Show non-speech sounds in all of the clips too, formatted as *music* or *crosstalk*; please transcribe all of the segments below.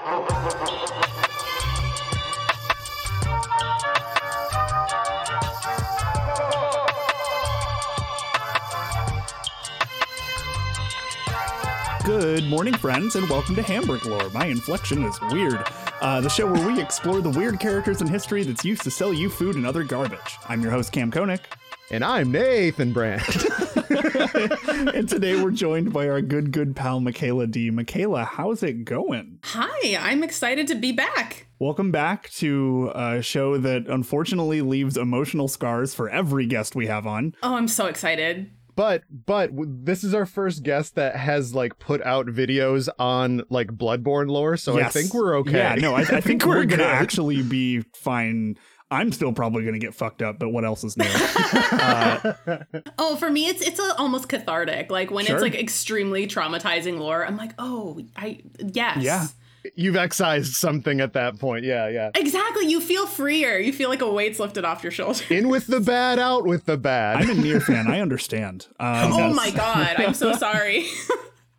Good morning, friends, and welcome to Hamburg Lore. My inflection is weird. Uh, the show where we explore the weird characters in history that's used to sell you food and other garbage. I'm your host, Cam Koenig, And I'm Nathan Brandt. *laughs* *laughs* and today we're joined by our good, good pal, Michaela D. Michaela, how's it going? Hi, I'm excited to be back. Welcome back to a show that unfortunately leaves emotional scars for every guest we have on. Oh, I'm so excited. but but this is our first guest that has like put out videos on like Bloodborne lore, so I think we're okay. Yeah, no, I, I *laughs* think we're, gonna actually be fine. I'm still probably gonna get fucked up, but what else is new? *laughs* uh, Oh, for me, it's it's a, almost cathartic. Like when Sure. it's like extremely traumatizing lore, I'm like, oh, I yes, Yeah. You've excised something at that point. Yeah, yeah. exactly. You feel freer. You feel like a weight's lifted off your shoulder. In with the bad, out with the bad. I'm a Nier *laughs* fan. I understand. Um, oh my god, I'm so *laughs* sorry.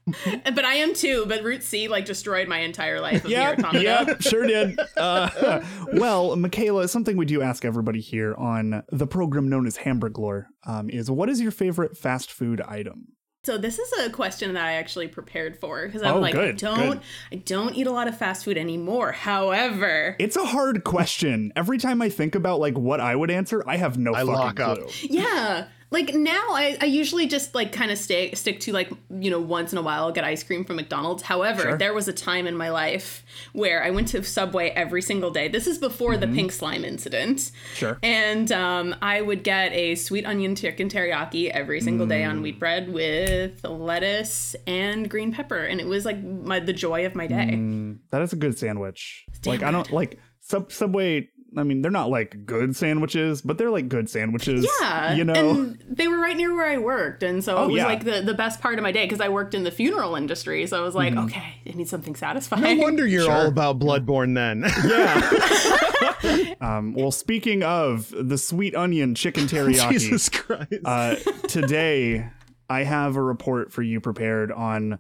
*laughs* but I am too. But Route C like destroyed my entire life of Yeah, Nier Automata. yeah, sure did. Uh, well, Michaela, something we do ask everybody here on the program known as Hamburg Lore um, is what is your favorite fast food item? So this is a question that I actually prepared for because I'm Oh, like, good, I don't, good. I don't eat a lot of fast food anymore. However, It's a hard question. Every time I think about like what I would answer, I have no I fucking lock up. clue. Yeah. Like now I, I usually just like kind of stay stick to like, you know, once in a while I'll get ice cream from McDonald's. However, Sure. there was a time in my life where I went to Subway every single day. This is before the pink slime incident. Mm-hmm. Sure. And um, I would get a sweet onion chicken teriyaki every single day Mm. on wheat bread with lettuce and green pepper. And it was like my the joy of my day. Mm, that is a good sandwich. Damn like I don't like Sub Subway. I mean, they're not like good sandwiches, but they're like good sandwiches. Yeah, you know. and they were right near where I worked, and so Oh, it was yeah. like the, the best part of my day because I worked in the funeral industry. So I was Mm-hmm. like, okay, I need something satisfying. no wonder you're Sure. all about Bloodborne then. *laughs* yeah. *laughs* um, well, speaking of the sweet onion chicken *laughs* teriyaki, Jesus Christ. uh, today I have a report for you prepared on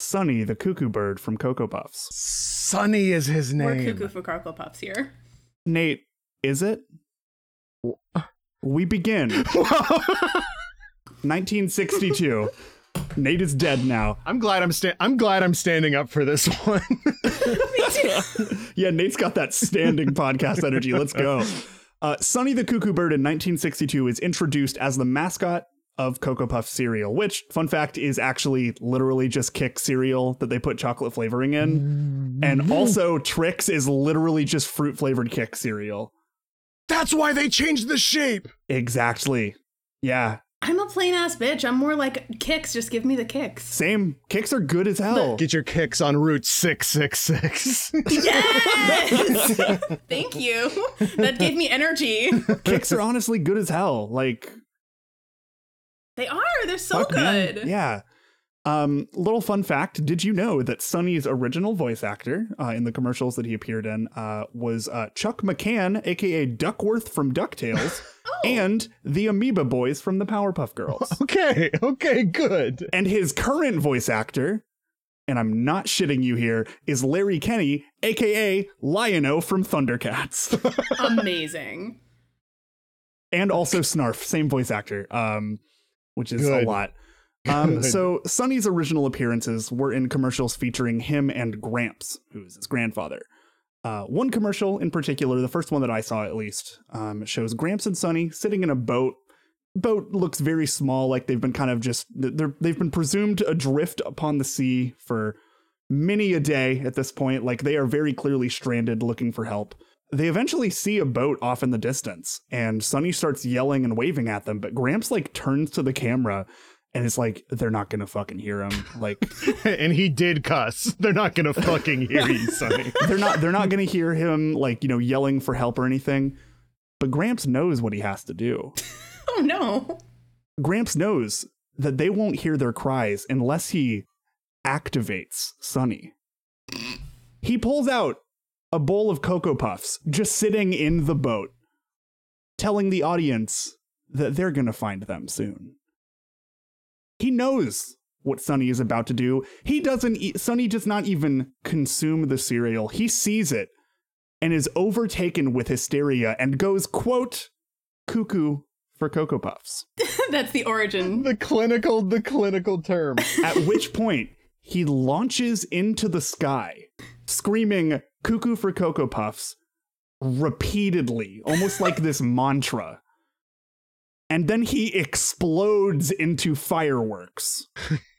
Sonny the cuckoo bird from Cocoa Puffs. Sonny is his name. We're cuckoo for Cocoa Puffs here. Nate, is it? We begin. *laughs* 1962. Nate is dead now. I'm glad I'm sta- I'm glad I'm standing up for this one. *laughs* Yeah, Nate's got that standing podcast energy. Let's go. Uh, Sonny the Cuckoo Bird in 1962 is introduced as the mascot of Cocoa Puff cereal, which, fun fact, is actually literally just Kix cereal that they put chocolate flavoring in. And mm-hmm. also, Trix is literally just fruit flavored Kix cereal. That's why they changed the shape. Exactly. Yeah. I'm a plain ass bitch. I'm more like Kix. Just give me the Kix. Same. Kix are good as hell. Get your kicks on Route 666. Yes. *laughs* Thank you. That gave me energy. Kix are honestly good as hell. Like, They are. They're so Fuck, man. good. Yeah. Um, little fun fact: Did you know that Sonny's original voice actor uh, in the commercials that he appeared in uh, was uh, Chuck McCann, aka Duckworth from Ducktales, *laughs* Oh. and the Amoeba Boys from the Powerpuff Girls. *laughs* okay, okay, good. and his current voice actor, and I'm not shitting you here, is Larry Kenney, aka Lion-O from Thundercats, *laughs* Amazing. and also Snarf, same voice actor, um, which is Good. a lot. Um, *laughs* so Sonny's original appearances were in commercials featuring him and Gramps, who is his grandfather. Uh, one commercial in particular, the first one that I saw at least, um, shows Gramps and Sonny sitting in a boat. Boat looks very small, like they've been kind of just they're they've been presumed adrift upon the sea for many a day at this point. Like they are very clearly stranded, looking for help. They eventually see a boat off in the distance, and Sonny starts yelling and waving at them. But Gramps like turns to the camera and it's like they're not gonna fucking hear him. Like *laughs* and he did cuss. They're not gonna fucking hear you, *laughs* Sonny. they're not they're not gonna hear him like you know yelling for help or anything. But Gramps knows what he has to do. *laughs* Oh no. Gramps knows that they won't hear their cries unless he activates Sonny. He pulls out a bowl of Cocoa Puffs just sitting in the boat, telling the audience that they're going to find them soon. He knows what Sonny is about to do. He doesn't, eat, Sonny does not even consume the cereal. He sees it and is overtaken with hysteria and goes, quote, cuckoo for Cocoa Puffs. *laughs* That's the origin. *laughs* The clinical, the clinical term. At which point, he launches into the sky, screaming, cuckoo for Cocoa Puffs, repeatedly, almost like this *laughs* mantra. And then he explodes into fireworks,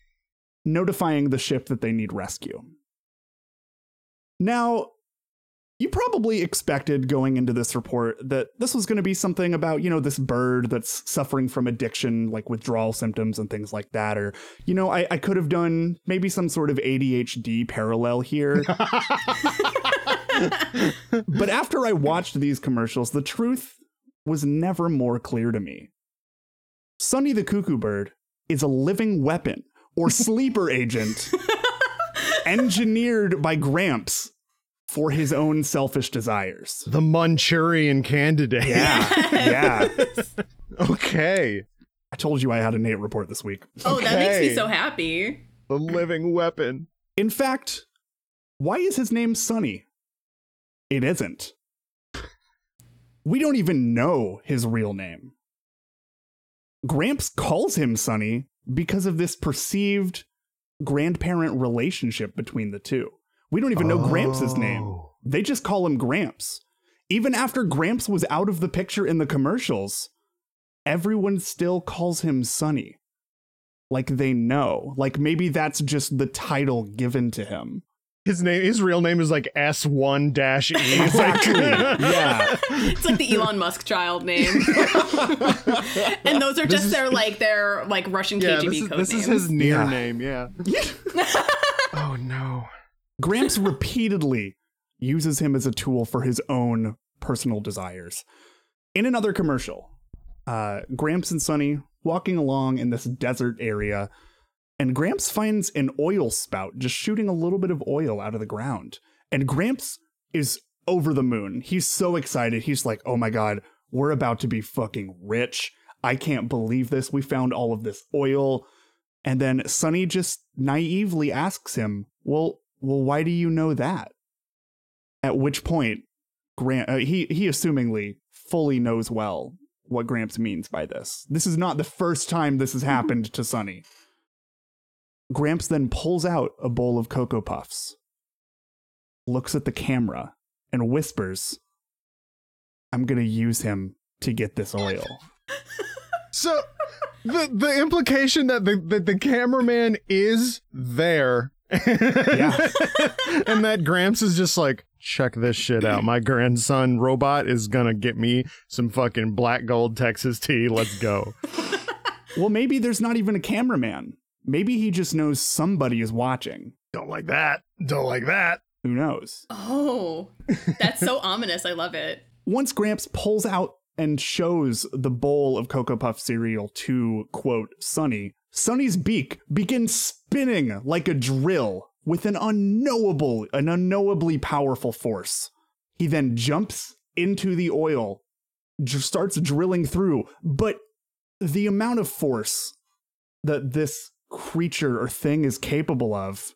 *laughs* notifying the ship that they need rescue. Now, you probably expected going into this report that this was going to be something about, you know, this bird that's suffering from addiction, like withdrawal symptoms and things like that. Or, you know, I, I could have done maybe some sort of ADHD parallel here. *laughs* but after I watched these commercials, the truth was never more clear to me. Sonny the Cuckoo Bird is a living weapon or sleeper agent *laughs* engineered by Gramps for his own selfish desires. The Manchurian candidate. Yeah. *laughs* Yeah. *laughs* Okay. I told you I had a Nate report this week. Oh, that makes me so happy. The living weapon. In fact, why is his name Sonny? It isn't. We don't even know his real name. Gramps calls him Sonny because of this perceived grandparent relationship between the two. We don't even know Gramps' name. Oh. They just call him Gramps. Even after Gramps was out of the picture in the commercials, everyone still calls him Sonny. Like they know. Like maybe that's just the title given to him. His name, his real name is like S1 dash E. It's Exactly. like- *laughs* yeah. It's like the Elon Musk child name. *laughs* and those are just is- their like their like Russian yeah, KGB this, is, code this names. is his near Yeah. name. Yeah. *laughs* oh no. Gramps repeatedly uses him as a tool for his own personal desires. In another commercial, uh, Gramps and Sonny walking along in this desert area, and Gramps finds an oil spout just shooting a little bit of oil out of the ground. And Gramps is over the moon. He's so excited. He's like, oh my God, we're about to be fucking rich. I can't believe this. We found all of this oil. And then Sonny just naively asks him, "Well, well, why do you know that?" At which point, Grant uh, he he assumingly fully knows well what Gramps means by this. This is not the first time this has happened to Sonny. Gramps then pulls out a bowl of Cocoa Puffs, looks at the camera, and whispers, I'm going to use him to get this oil. *laughs* So the the implication that the that the cameraman is there. Yeah. *laughs* and that Gramps is just like, check this shit out. My grandson robot is gonna get me some fucking black gold Texas tea. Let's go. *laughs* well, maybe there's not even a cameraman. Maybe he just knows somebody is watching. Don't like that. Don't like that. Who knows? Oh, that's so *laughs* ominous. I love it. Once Gramps pulls out and shows the bowl of Cocoa Puff cereal to, quote, Sonny, Sonny's beak begins spinning like a drill with an unknowable, an unknowably powerful force. He then jumps into the oil, starts drilling through, but the amount of force that this creature or thing is capable of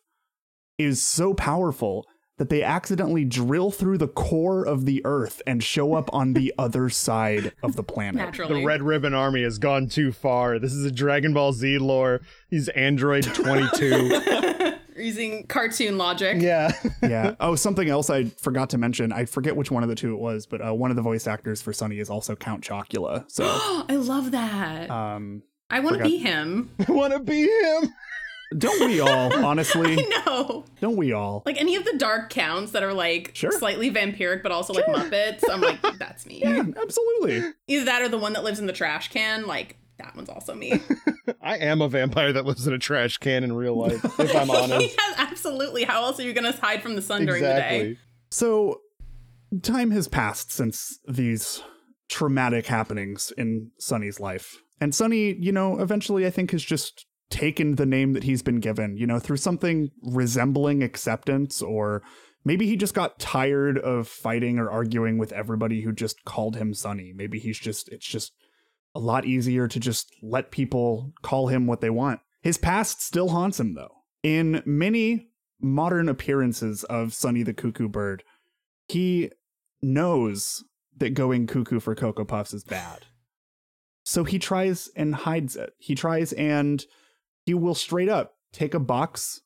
is so powerful that they accidentally drill through the core of the earth and show up on the *laughs* other side of the planet. Naturally. The Red Ribbon Army has gone too far. This is a Dragon Ball Z lore. He's Android *laughs* 22. Using cartoon logic. yeah. yeah. *laughs* Oh, something else I forgot to mention. I forget which one of the two it was, but uh, one of the voice actors for Sonny is also Count Chocula. So, *gasps* I love that. um, I want to be him. I want to be him. Don't we all, *laughs* honestly? No. Don't we all? Like any of the dark counts that are like Sure. slightly vampiric but also like Muppets, I'm like, *laughs* that's me. Yeah, absolutely. Either that or the one that lives in the trash can, like that one's also me. *laughs* I am a vampire that lives in a trash can in real life, if I'm honest. yeah, absolutely. How else are you gonna hide from the sun during the day? So, time has passed since these traumatic happenings in Sonny's life. And Sonny, you know, eventually I think has just taken the name that he's been given, you know, through something resembling acceptance, or maybe he just got tired of fighting or arguing with everybody who just called him Sonny. Maybe he's just, it's just a lot easier to just let people call him what they want. His past still haunts him, though. In many modern appearances of Sonny the Cuckoo Bird, he knows that going cuckoo for Cocoa Puffs is bad. So he tries and hides it. He tries and he will straight up take a box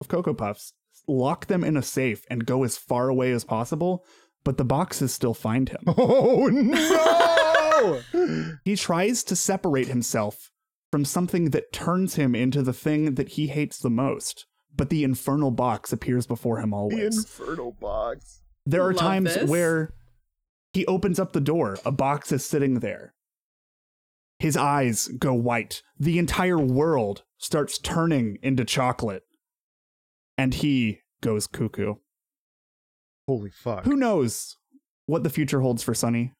of Cocoa Puffs, lock them in a safe, and go as far away as possible, but the boxes still find him. *laughs* Oh no! *laughs* He tries to separate himself from something that turns him into the thing that he hates the most, but the infernal box appears before him always. the always. infernal box. there are Love times this. where he opens up the door, a box is sitting there. His eyes go white. The entire world starts turning into chocolate. And he goes cuckoo. Holy fuck. Who knows what the future holds for Sonny?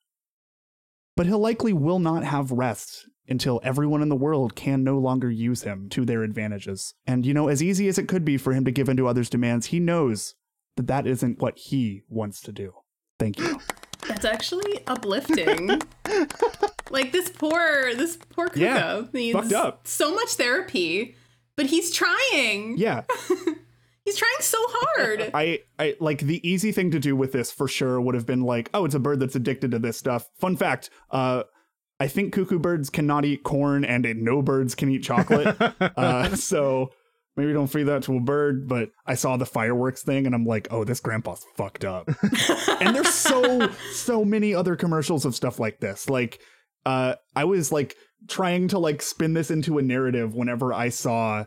But he'll likely will not have rest until everyone in the world can no longer use him to their advantages. And you know, as easy as it could be for him to give in to others' demands, he knows that that isn't what he wants to do. Thank you. *gasps* That's actually uplifting. *laughs* like this poor, this poor cuckoo Yeah, needs fucked up. so much therapy, but he's trying. Yeah, *laughs* He's trying so hard. *laughs* I, I like the easy thing to do with this for sure would have been like, oh, it's a bird that's addicted to this stuff. Fun fact, uh, I think cuckoo birds cannot eat corn, and no birds can eat chocolate. *laughs* uh, so maybe don't feed that to a bird. But I saw the fireworks thing, and I'm like, oh, this grandpa's fucked up. and there's so so many other commercials of stuff like this. Like, uh, I was like trying to like spin this into a narrative whenever I saw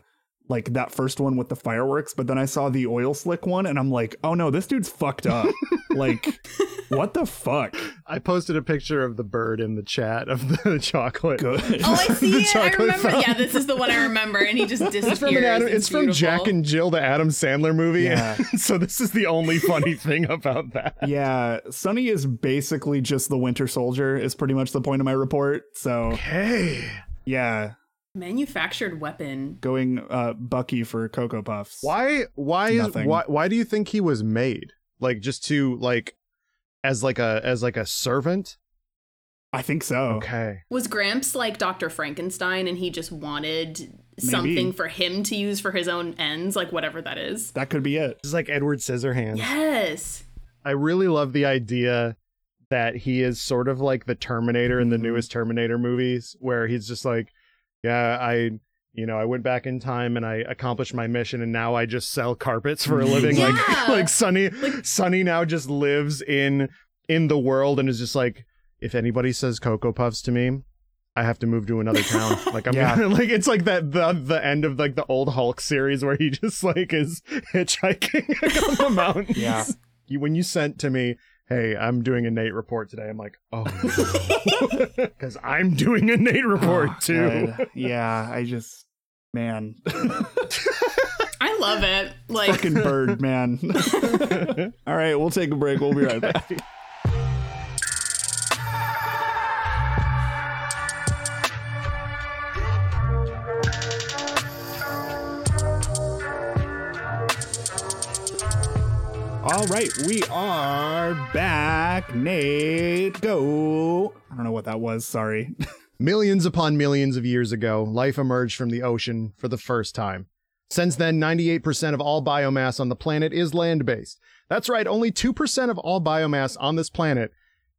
like that first one with the fireworks, but then I saw the oil slick one, and I'm like, oh no, this dude's fucked up. *laughs* like, what the fuck? I posted a picture of the bird in the chat of the *laughs* chocolate. Good. *laughs* Oh, I see The it. I remember. fountain. Yeah, this is the one I remember, and he just disappears. It's from, an Adam, it's from. Jack and Jill, the Adam Sandler movie. Yeah. so this is the only funny thing about that. Yeah, Sonny is basically just the Winter Soldier. Is pretty much the point of my report. So Hey, yeah, manufactured weapon. going uh, Bucky for Cocoa Puffs. why? Why is Nothing. why? Why do you think he was made? Like just to like as like a as like a servant? I think so. Okay. Was Gramps like Dr. Frankenstein, and he just wanted something for him to use for his own ends, like whatever that is? That could be it. it's like Edward Scissorhands. Yes. I really love the idea that he is sort of like the Terminator in the Mhm. newest Terminator movies, where he's just like, yeah, I, you know, I went back in time and I accomplished my mission, and now I just sell carpets for a living. *laughs* Yeah. Like, like Sonny, Sonny now just lives in in the world and is just like, if anybody says Cocoa Puffs to me. I have to move to another town. *laughs* Like I'm Yeah. gonna, *laughs* like it's like that the the end of like the old Hulk series where he just like is hitchhiking on the mountains. Yeah. You, when you sent to me, hey, I'm doing a Nate report today. I'm like, oh, *laughs* *laughs* because I'm doing a Nate report Oh, too. God. Yeah, I just man, *laughs* I love it. Like, fucking bird, man. All right, we'll take a break. We'll be right back. All right, we are back. Nate, go. I don't know what that was. Sorry. *laughs* Millions upon millions of years ago, life emerged from the ocean for the first time. Since then, 98% of all biomass on the planet is land based. That's right, only 2% of all biomass on this planet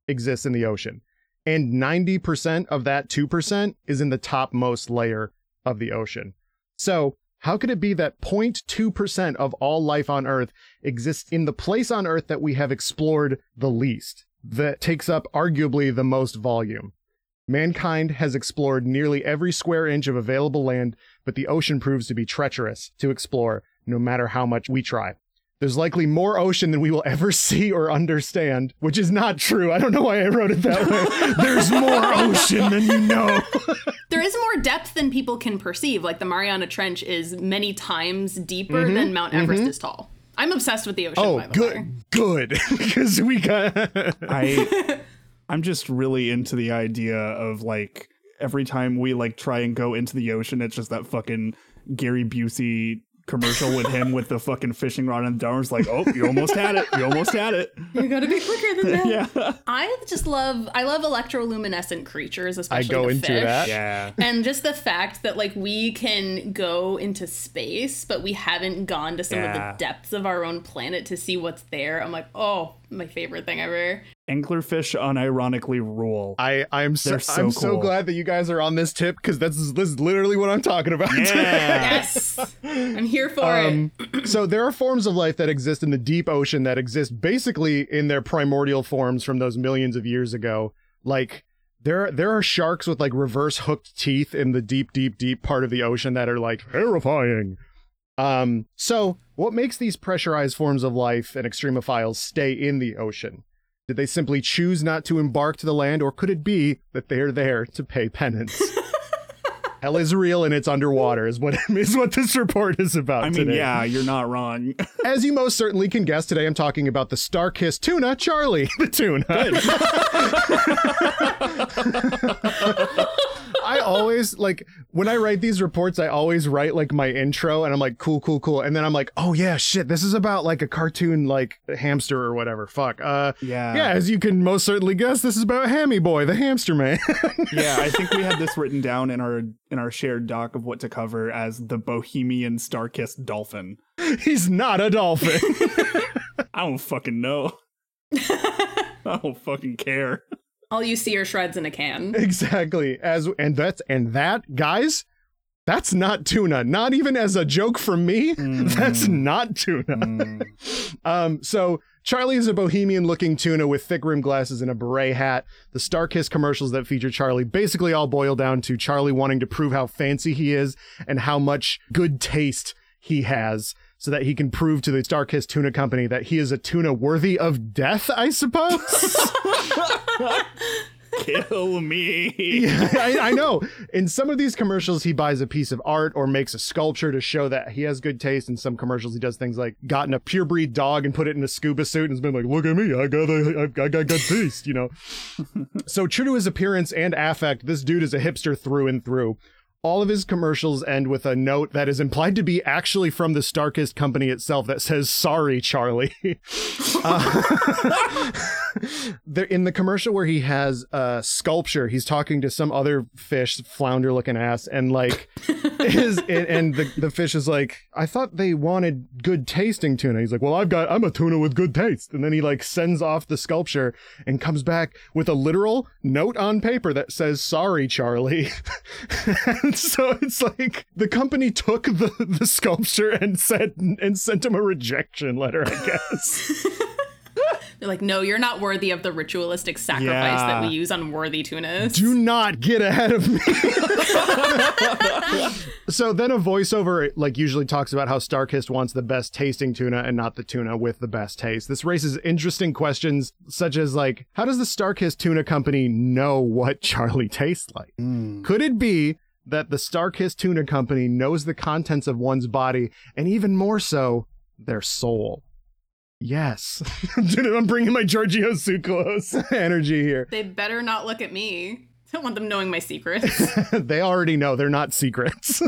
exists in the ocean. And 90% of that 2% is in the topmost layer of the ocean. So, how could it be that 0.2% of all life on Earth exists in the place on Earth that we have explored the least, that takes up arguably the most volume? Mankind has explored nearly every square inch of available land, but the ocean proves to be treacherous to explore no matter how much we try. There's likely more ocean than we will ever *laughs* see or understand, which is not true. I don't know why I wrote it that way. *laughs* There's more ocean than you know. *laughs* there is more depth than people can perceive. Like the Mariana Trench is many times deeper mm-hmm. than Mount Everest mm-hmm. is tall. I'm obsessed with the ocean. oh, by the way. good, *laughs* good, because we got. *laughs* I *laughs* I'm just really into the idea of like every time we like try and go into the ocean, it's just that fucking Gary Busey commercial with him with the fucking fishing rod and the downers like, oh, you almost had it. You almost had it. You gotta be quicker than that. *laughs* Yeah. I just love I love electroluminescent creatures, especially. I especially go the into fish. that. Yeah. And just the fact that like we can go into space, but we haven't gone to some Yeah. of the depths of our own planet to see what's there. I'm like, oh, my favorite thing ever. Anglerfish unironically rule. I I'm so, so I'm so glad that you guys are on this tip because this is this is literally what I'm talking about. Yeah. *laughs* Yes, I'm here for Um, it. so there are forms of life that exist in the deep ocean that exist basically in their primordial forms from those millions of years ago. Like there there are sharks with like reverse hooked teeth in the deep deep deep part of the ocean that are like terrifying. Um so what makes these pressurized forms of life and extremophiles stay in the ocean? Did they simply choose not to embark to the land or could it be that they're there to pay penance? *laughs* Hell is real and it's underwater is what *laughs* is what this report is about I mean, today. yeah, you're not wrong. *laughs* As you most certainly can guess, today I'm talking about the star kissed tuna, Charlie the tuna. I always like when I write these reports, I always write like my intro and I'm like, cool, cool, cool. And then I'm like, oh yeah, shit, this is about like a cartoon like hamster or whatever. Fuck. Uh Yeah. yeah, as you can most certainly guess, this is about Hammy Boy, the hamster man. *laughs* yeah, I think we had this written down in our in our shared doc of what to cover as the Bohemian Starkist dolphin. He's not a dolphin. *laughs* I don't fucking know. *laughs* I don't fucking care. All you see are shreds in a can. *laughs* exactly. As and that's and that, guys, that's not tuna. Not even as a joke from me. *laughs* That's not tuna. Mm. *laughs* Um, so Charlie is a bohemian looking tuna with thick rimmed glasses and a beret hat. The Starkist commercials that feature Charlie basically all boil down to Charlie wanting to prove how fancy he is and how much good taste he has so that he can prove to the Starkist Tuna Company that he is a tuna worthy of death, I suppose. *laughs* Kill me. Yeah, I, I know. In some of these commercials, he buys a piece of art or makes a sculpture to show that he has good taste. In some commercials, he does things like gotten a pure breed dog and put it in a scuba suit and has been like, "Look at me, I got a, I, I got good taste," you know. *laughs* so true to his appearance and affect, this dude is a hipster through and through. All of his commercials end with a note that is implied to be actually from the Starkist company itself that says, Sorry, Charlie. *laughs* Uh, *laughs* in the commercial where he has a sculpture, he's talking to some other fish, flounder looking ass, and like, *laughs* and, and the, the fish is like, I thought they wanted good tasting tuna. He's like, Well, I've got, I'm a tuna with good taste. And then he like sends off the sculpture and comes back with a literal note on paper that says, Sorry, Charlie. And so it's like the company took the, the sculpture and said and sent him a rejection letter, I guess. *laughs* They're like, no, you're not worthy of the ritualistic sacrifice that we use on worthy tunas. Do not get ahead of me. *laughs* so then a voiceover like usually talks about how Starkist wants the best tasting tuna and not the tuna with the best taste. This raises interesting questions such as like how does the Starkist tuna company know what Charlie tastes like? Hmm. Could it be that the Starkist tuna company knows the contents of one's body and even more so their soul? Yes. *laughs* Dude, I'm bringing my Giorgio Tsoukalos *laughs* energy here. They better not look at me. I don't want them knowing my secrets. *laughs* they already know they're not secrets.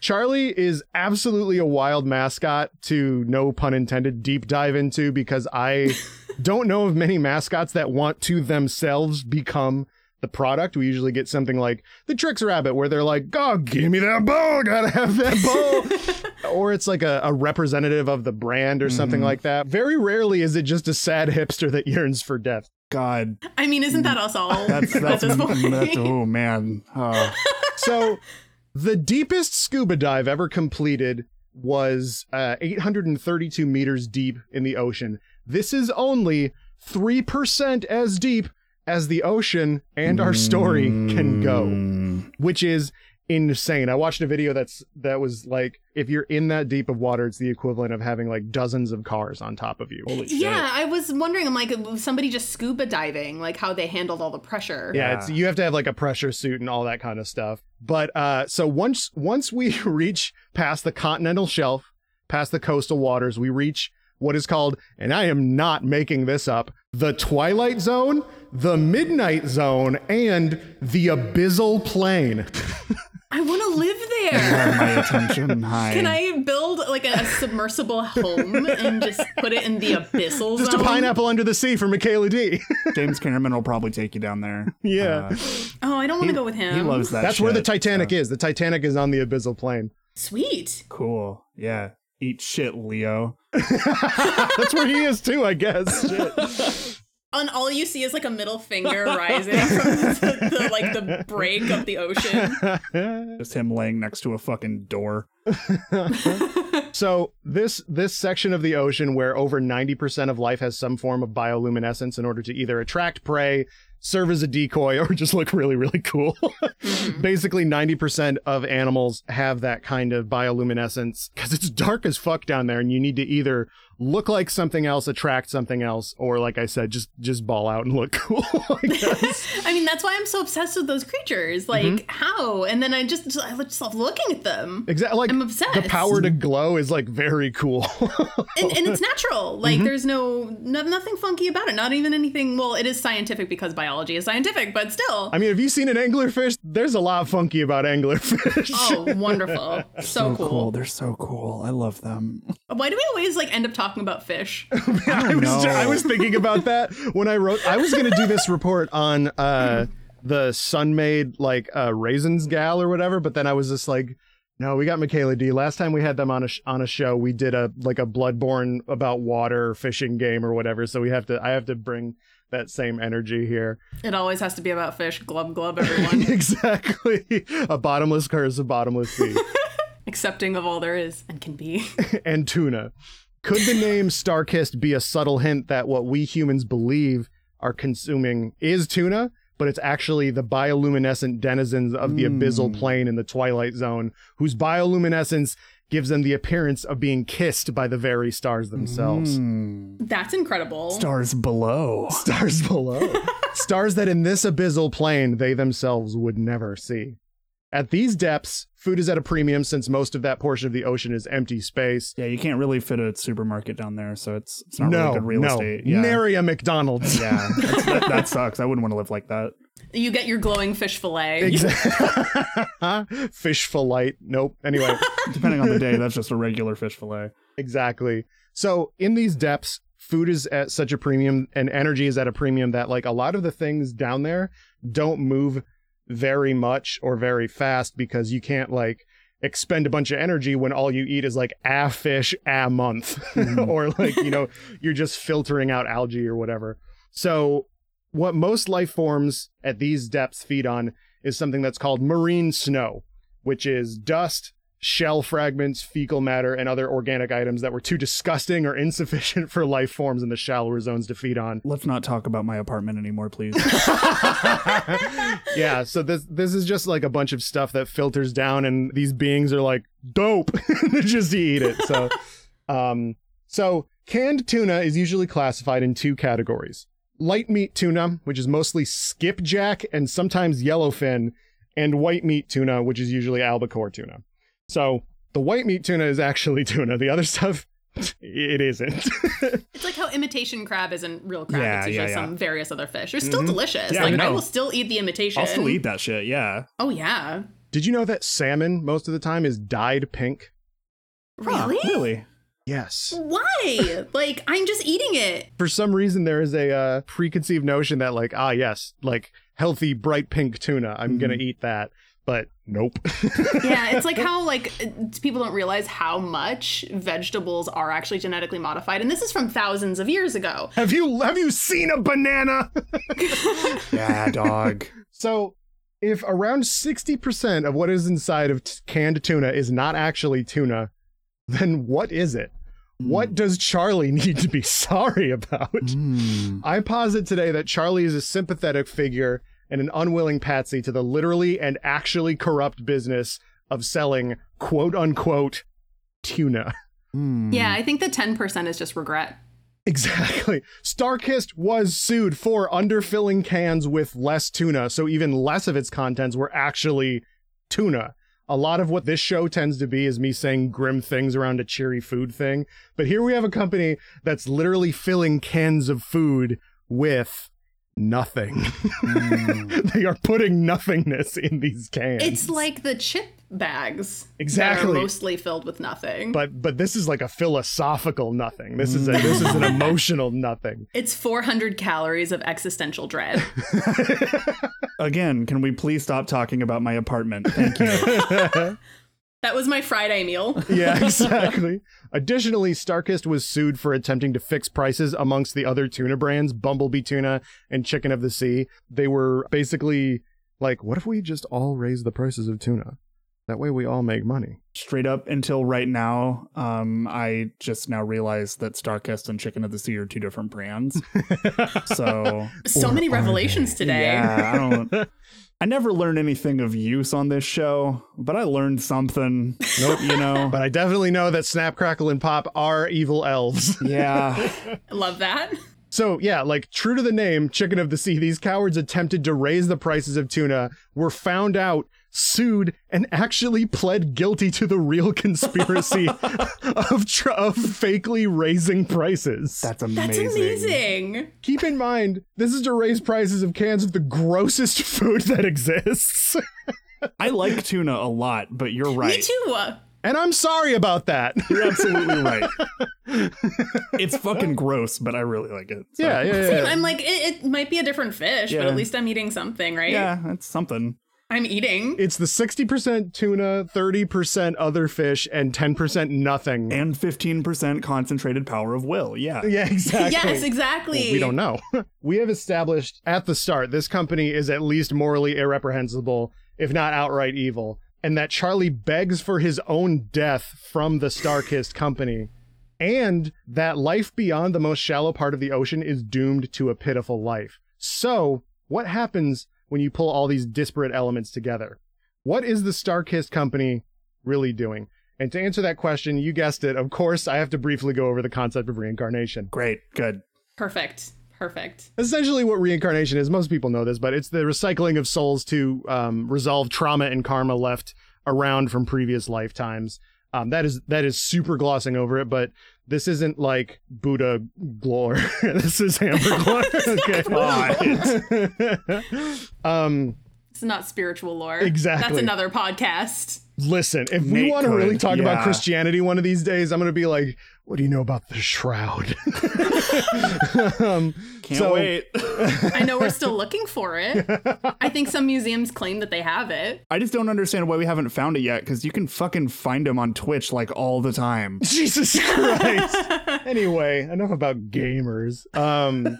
Charlie is absolutely a wild mascot to no pun intended deep dive into because I don't know of many mascots that want to themselves become the product. We usually get something like the Trix Rabbit where they're like, "Oh, give me that ball, gotta have that ball," *laughs* or it's like a, a representative of the brand or something mm-hmm. like that. Very rarely is it just a sad hipster that yearns for death. God, I mean, isn't that mm. us all that's at that's, this point? that's oh man. Oh. *laughs* so the deepest scuba dive ever completed was uh, 832 meters deep in the ocean. This is only 3% as deep as the ocean and our story can go, which is insane. I watched a video that's that was like if you're in that deep of water, it's the equivalent of having like dozens of cars on top of you. Holy shit. Yeah, I was wondering. I'm like, somebody just scuba diving, like how they handled all the pressure. Yeah, it's you have to have like a pressure suit and all that kind of stuff. But uh so once once we *laughs* reach past the continental shelf, past the coastal waters, we reach what is called, and I am not making this up, the Twilight Zone, the Midnight Zone, and the Abyssal Plain. *laughs* I want to live there. my attention. *laughs* Hi. Can I build like a, a submersible home and just put it in the abyssal Just a pineapple under the sea for Michaela D. *laughs* James Cameron will probably take you down there. Yeah. Uh, Oh, I don't want to go with him. he loves that. That's where the Titanic so- is. The Titanic is on the abyssal plain. Sweet. Cool. Yeah. Eat shit, Leo. That's where he is too, I guess. Shit. And all you see is like a middle finger *laughs* rising from the, the like the break of the ocean. *laughs* Just him laying next to a fucking door. *laughs* So this this section of the ocean where over 90% of life has some form of bioluminescence in order to either attract prey, serve as a decoy, or just look really, really cool. Mm-hmm. Basically 90% of animals have that kind of bioluminescence because it's dark as fuck down there and you need to either look like something else, attract something else, or like I said, just just ball out and look *laughs* cool. I guess. *laughs* I mean, that's why I'm so obsessed with those creatures. Like, Mm-hmm. how? And then I just I just love looking at them. Exactly. Like I'm obsessed. the power to glow is like very cool. *laughs* and, and it's natural. Like Mm-hmm. there's no, no nothing funky about it. Not even anything. Well, it is scientific because biology is scientific, but still. I mean, have you seen an anglerfish? There's a lot funky about anglerfish. oh, wonderful! So, cool. They're so cool. I love them. Why do we always like end up talking about fish? *laughs* I was know. I was thinking about that when I wrote. I was going to do this report on uh the Sun-Maid like uh raisins gal or whatever, but then I was just like. No, we got Michaela D. Last time we had them on a sh- on a show, we did a like a Bloodborne about water fishing game or whatever. So we have to I have to bring that same energy here. It always has to be about fish. Glub glub, everyone. *laughs* exactly, a bottomless curse, a bottomless sea. *laughs* Accepting of all there is and can be. and tuna. Could the name Starkist be a subtle hint that what we humans believe are consuming is tuna, but it's actually the bioluminescent denizens of the abyssal plain in the Twilight Zone, whose bioluminescence gives them the appearance of being kissed by the very stars themselves. Hmm. That's incredible. Stars below. *laughs* Stars below. stars that in this abyssal plain they themselves would never see. At these depths, food is at a premium since most of that portion of the ocean is empty space. Yeah, you can't really fit a supermarket down there, so it's it's not no, really good real no, estate. Yeah. nary a McDonald's. yeah, that, that sucks. I wouldn't want to live like that. You get your glowing fish fillet. Exactly. *laughs* fish fillet. Nope. Anyway, *laughs* Depending on the day, that's just a regular fish fillet. exactly. So in these depths, food is at such a premium and energy is at a premium that like a lot of the things down there don't move very much or very fast because you can't like expend a bunch of energy when all you eat is like a fish a month. Mm-hmm. *laughs* Or like you know you're just filtering out algae or whatever. So what most life forms at these depths feed on is something that's called marine snow which is dust shell fragments fecal matter and other organic items that were too disgusting or *laughs* insufficient for life forms in the shallower zones to feed on Let's not talk about my apartment anymore, please. *laughs* *laughs* yeah, so this this is just like a bunch of stuff that filters down, and these beings are like dope, they just eat it. So, um, so canned tuna is usually classified in two categories: light meat tuna, which is mostly skipjack and sometimes yellowfin, and white meat tuna, which is usually albacore tuna. So the white meat tuna is actually *laughs* tuna. The other stuff, it isn't. *laughs* It's like how imitation crab isn't real crab. Yeah, it's usually yeah, yeah. some various other fish. They're still delicious. Yeah, I like I know. will still eat the imitation. I'll still eat that shit. Yeah. Oh yeah. Did you know that salmon most of the time is dyed pink? Really? Really? Yes. Why? *laughs* like I'm just eating it. for some reason there is a uh, preconceived notion that like ah yes like healthy bright pink tuna i'm gonna eat that but nope *laughs* Yeah, it's like how like people don't realize how much vegetables are actually genetically modified, and this is from thousands of years ago. have you have you seen a banana *laughs* Yeah, dog. so if around 60% of what is inside of t- canned tuna is not actually tuna then what is it what does charlie need to be *laughs* sorry about Hmm. I posit today that Charlie is a sympathetic figure and an unwilling patsy to the literally and actually corrupt business of selling quote unquote tuna. *laughs* Hmm. Yeah, I think the ten percent is just regret. Exactly. Starkist was sued for underfilling cans with less tuna, so even less of its contents were actually tuna. A lot of what this show tends to be is me saying grim things around a cheery food thing, but here we have a company that's literally filling cans of food with nothing. Mm. *laughs* they are putting nothingness in these cans. It's like the chip bags. That Exactly. are mostly filled with nothing. but but this is like a philosophical nothing. This is a mm. this is an *laughs* emotional nothing. it's 400 calories of existential dread. *laughs* Again, can we please stop talking about my apartment? Thank you. That was my Friday meal. *laughs* *laughs* Yeah, exactly. Additionally, Starkist was sued for attempting to fix prices amongst the other tuna brands, Bumblebee Tuna and Chicken of the Sea. They were basically like, what if we just all raise the prices of tuna? That way we all make money. Straight up until right now, um, I just now realized that Starkist and Chicken of the Sea are two different brands. *laughs* So So many revelations today. Yeah, I don't. I never learned anything of use on this show, but I learned something. Nope, you know. But I definitely know that Snap, Crackle, and Pop are evil elves. *laughs* yeah, I love that. So, yeah, like true to the name, Chicken of the Sea, these cowards attempted to raise the prices of tuna, were found out, sued, and actually pled guilty to the real *laughs* conspiracy of, tr- of fakely raising prices. that's amazing. That's amazing. Keep in mind, this is to raise prices of cans of the grossest *laughs* food that exists. *laughs* I like tuna a lot, but you're right. Me too. and I'm sorry about that. You're absolutely right. it's fucking gross, but I really like it. so- yeah, yeah, yeah. I'm like, it, it might be a different fish, but at least I'm eating something, right? Yeah, that's something. I'm eating. It's the 60% tuna, 30% other fish, and 10% nothing. And 15% concentrated power of will. Yeah. *laughs* yeah, exactly. Yes, exactly. Well, we don't know. *laughs* we have established at the start this company is at least morally irreprehensible, if not outright evil, and that Charlie begs for his own death from the Starkist company, and that life beyond the most shallow part of the ocean is doomed to a pitiful life. So, what happens when you pull all these disparate elements together? What is the Starkist company really doing? And to answer that question, you guessed it, of course, I have to briefly go over the concept of reincarnation. Great. Good. Perfect. Perfect. essentially what reincarnation is most people know this but it's the recycling of souls to um, resolve trauma and karma left around from previous lifetimes um, that is that is super glossing over it but this isn't like buddha glore *laughs* this is amber glore *laughs* okay *laughs* um It's not spiritual lore. Exactly. That's another podcast. Listen if we want to really could, talk about christianity one of these days i'm gonna be like what do you know about the shroud *laughs* um, Can't So- wait. I know we're still looking for it. I think some museums claim that they have it. I just don't understand why we haven't found it yet because you can fucking find him on Twitch like all the time. *laughs* Jesus Christ. anyway, enough about gamers. Um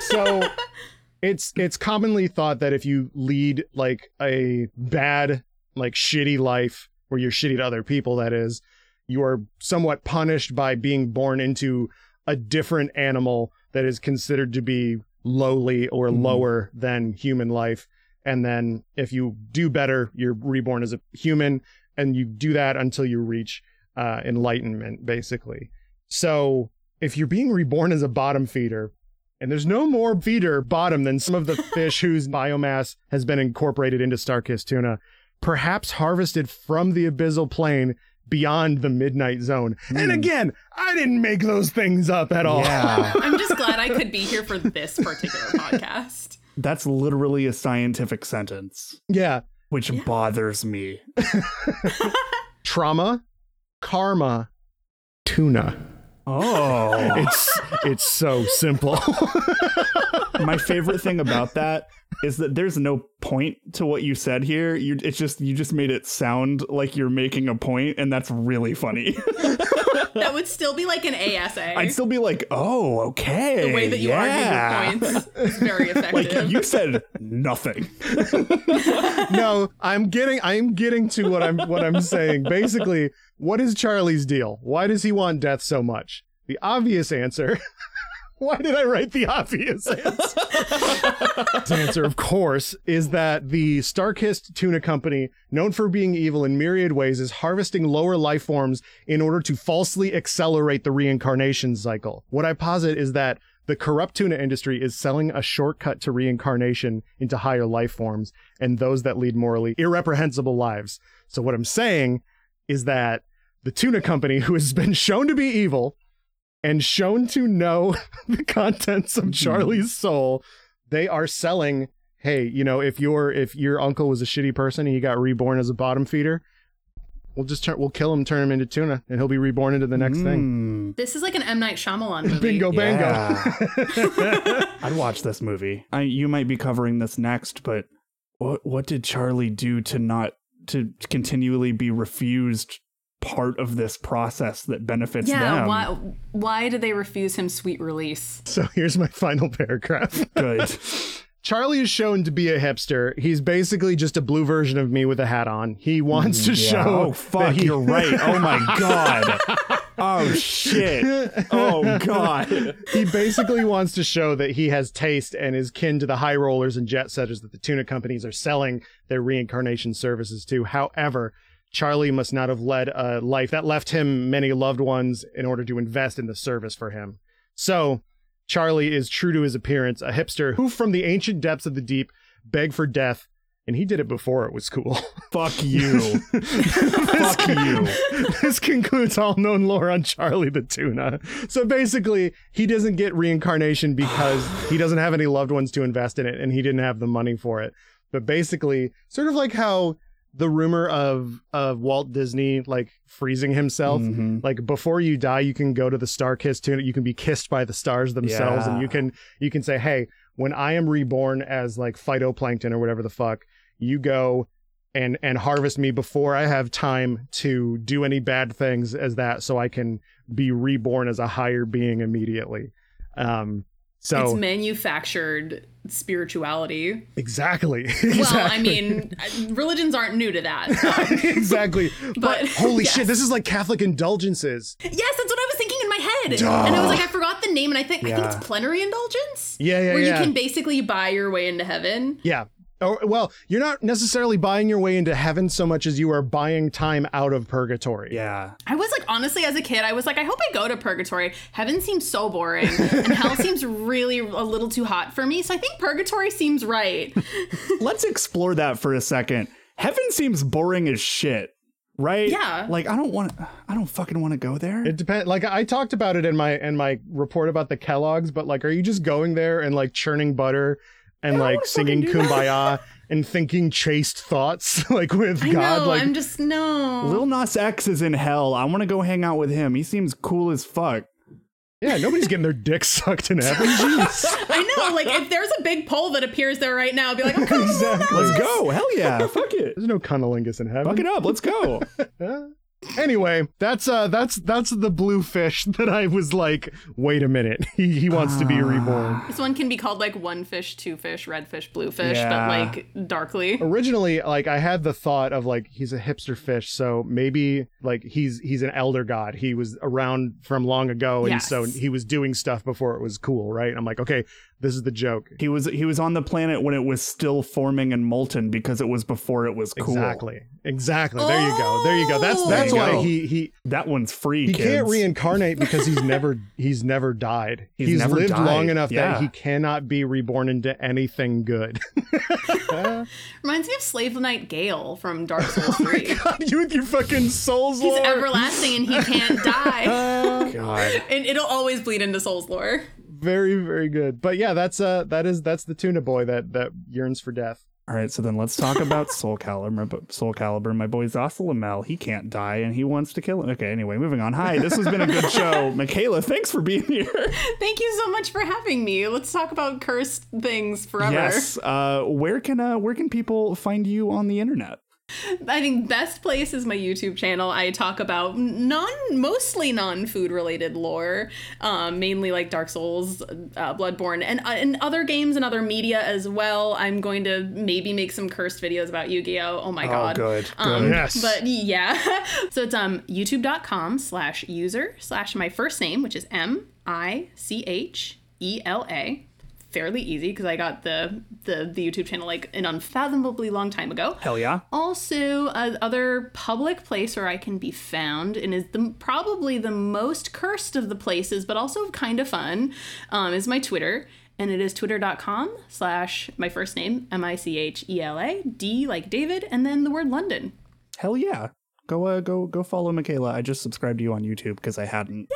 so *laughs* it's it's commonly thought that if you lead like a bad like shitty life where you're shitty to other people that is, you are somewhat punished by being born into a different animal that is considered to be lowly or Mhm. lower than human life. And then if you do better, you're reborn as a human and you do that until you reach uh, enlightenment, basically. So if you're being reborn as a bottom feeder, and there's no more feeder bottom than some of the *laughs* fish whose biomass has been incorporated into Starkist tuna, perhaps harvested from the abyssal plain beyond the midnight zone. And Hmm. again, I didn't make those things up at all. Yeah. *laughs* I'm just glad I could be here for this particular podcast. That's literally a scientific sentence, yeah. which Yeah. bothers me. *laughs* Trauma, karma, tuna. Oh. It's it's so simple. *laughs* My favorite thing about that is that there's no point to what you said here. You it's just you just made it sound like you're making a point and that's really funny. *laughs* That would still be like an ASA. I'd still be like, "Oh, okay." the way that you yeah. argue your points is *laughs* very effective. Like you said nothing. *laughs* no, I'm getting I'm getting to what I'm what I'm saying. Basically, what is Charlie's deal? Why does he want death so much? The obvious answer. Why did I write the *laughs* obvious answer? *laughs* the answer, of course, is that the Starkist Tuna Company, known for being evil in myriad ways, is harvesting lower life forms in order to falsely accelerate the reincarnation cycle. What I posit is that the corrupt tuna industry is selling a shortcut to reincarnation into higher life forms and those that lead morally irreprehensible lives. So, what I'm saying is that the tuna company, who has been shown to be evil and shown to know *laughs* the contents of Charlie's soul, they are selling. Hey, you know, if your if your uncle was a shitty person and he got reborn as a bottom feeder, we'll just turn we'll kill him, turn him into tuna, and he'll be reborn into the next thing. Mm, This is like an M Night Shyamalan *laughs* movie. Bingo bango. yeah. *laughs* I'd watch this movie. I, you might be covering this next, but what what did Charlie do to not to continually be refused part of this process that benefits Yeah, them? why why did they refuse him sweet release? So here's my final paragraph. *laughs* Good. Charlie is shown to be a hipster. He's basically just a blue version of me with a hat on. He wants to Yeah. show. Oh that fuck, he- you're right. Oh my *laughs* god. Oh shit. Oh god. he basically wants to show that he has taste and is kin to the high rollers and jet setters that the tuna companies are selling their reincarnation services to. However, Charlie must not have led a life that left him many loved ones in order to invest in the service for him. So, Charlie is true to his appearance, a hipster who, from the ancient depths of the deep, begged for death, and he did it before it was cool. *laughs* *laughs* Fuck you. Fuck *laughs* you. this concludes all known lore on Charlie the Tuna. So basically, he doesn't get reincarnation because *sighs* he doesn't have any loved ones to invest in it and he didn't have the money for it. But basically, sort of like how the rumor of of Walt Disney like freezing himself, Mhm. like before you die, you can go to the Starkist tune. you can be kissed by the stars themselves, and you can you can say, Hey, when I am reborn as like phytoplankton or whatever the fuck, you go and and harvest me before I have time to do any bad things as that, so I can be reborn as a higher being immediately. Um, It's manufactured spirituality. exactly, *laughs* Well. I mean, religions aren't new to that. *laughs* exactly. *laughs* But, But- holy yes. shit, this is like Catholic indulgences. yes, that's what I was thinking in my head. Duh. And I was like, I forgot the name, and I think I think it's plenary indulgence. Yeah, yeah, Where yeah. you can basically buy your way into heaven. Yeah. Or, well, you're not necessarily buying your way into heaven so much as you are buying time out of purgatory. Yeah. I was like, honestly, as a kid, I was like, I hope I go to purgatory. Heaven seems so boring, and hell *laughs* seems really a little too hot for me. So I think purgatory seems right. *laughs* Let's explore that for a second. Heaven seems boring as shit, right? Yeah. Like I don't want I don't fucking want to go there. It depends. Like I talked about it in my in my report about the Kellogg's, but like, are you just going there and like churning butter and don't like singing "Kumbaya" and thinking chaste thoughts *laughs* like with I God? know. like, I'm just no. Lil Nas X is in hell. I want to go hang out with him. He seems cool as fuck. yeah, nobody's getting their dick sucked in heaven. *laughs* *laughs* Jeez. I know. Like, if there's a big pole that appears there right now, I'd be like, I'm coming. exactly. Let's go. Hell yeah. Fuck it. There's no cunnilingus in heaven. Fuck it up. Let's go. Anyway, that's uh that's that's the blue fish *laughs* that I was like, wait a minute. He he wants to be reborn. This one can be called like one fish, two fish, red fish, blue fish, Yeah. but like darkly. Originally, like I had the thought of like he's a hipster fish, so maybe like he's he's an elder god. He was around from long ago and Yes. so he was doing stuff before it was cool, right? I'm like, okay, this is the joke. He was he was on the planet when it was still forming and molten because it was before it was cool. Exactly. Exactly. There you go. There you go. That's Oh. that's There you why go. he he That one's free. he kids. can't reincarnate because he's *laughs* never he's never died. He's He's, never lived died. long enough Yeah. that he cannot be reborn into anything good. *laughs* Reminds me of Slave Knight Gael from Dark *laughs* Souls 3. you with your fucking souls lore. He's lore. everlasting and he can't die. God. and it'll always bleed into Souls lore. Very very good. But yeah, that's uh that is that's the tuna boy that that yearns for death. All right, so then let's talk about *laughs* Soul Calibur. Soul Calibur, my boy Zasalamel, he can't die and he wants to kill him. Okay, anyway, moving on. Hi, this has been a good *laughs* show. Michela, thanks for being here. Thank you so much for having me. Let's talk about cursed things forever. Yes. Uh, where can uh, where can people find you on the internet? I think best place is my YouTube channel. I talk about non, mostly non-food related lore, um, mainly like Dark Souls, uh, Bloodborne, and uh, and other games and other media as well. I'm going to maybe make some cursed videos about Yu-Gi-Oh. Oh my god. good. Um, Yes. But yeah. *laughs* so it's um youtube.com slash user slash my first name, which is M I C H E L A. Fairly easy because I got the, the the YouTube channel like an unfathomably long time ago. Hell yeah. Also, uh, other public place where I can be found and is the probably the most cursed of the places, but also kind of fun, um, is my Twitter. And it is twitter.com slash my first name, M I C H E L A, D like David, and then the word London. Hell yeah. Go uh, go go follow Michela. I just subscribed to you on YouTube because I hadn't.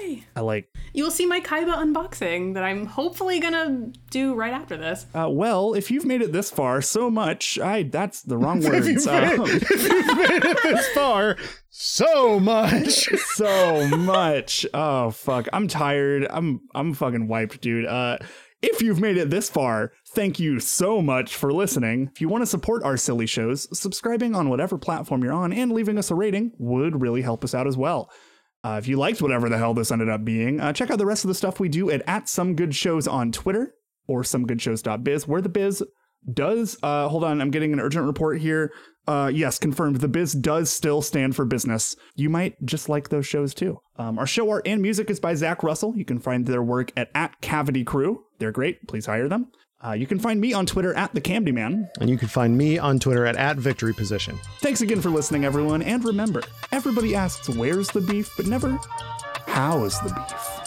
Yay! I like. You will see my Kaiba unboxing that I'm hopefully gonna do right after this. Uh, well, if you've made it this far, so much. I that's the wrong *laughs* word. You've made, Um, it, you've made it this far, so much. *laughs* so much. Oh fuck. I'm tired. I'm I'm fucking wiped, dude. Uh if you've made it this far, thank you so much for listening. If you want to support our silly shows, subscribing on whatever platform you're on and leaving us a rating would really help us out as well. Uh, if you liked whatever the hell this ended up being, uh, check out the rest of the stuff we do at, at Some Good Shows on Twitter or somegoodshows.biz, where the biz does. Uh, hold on, I'm getting an urgent report here. Uh, yes, confirmed. The biz does still stand for business. You might just like those shows too. Um, our show art and music is by Zach Russell. You can find their work at, at Cavity Crew. They're great. Please hire them. Uh, you can find me on Twitter at the Camdy Man. And you can find me on Twitter at, at Victory Position. Thanks again for listening, everyone. And remember, everybody asks where's the beef, but never how's the beef.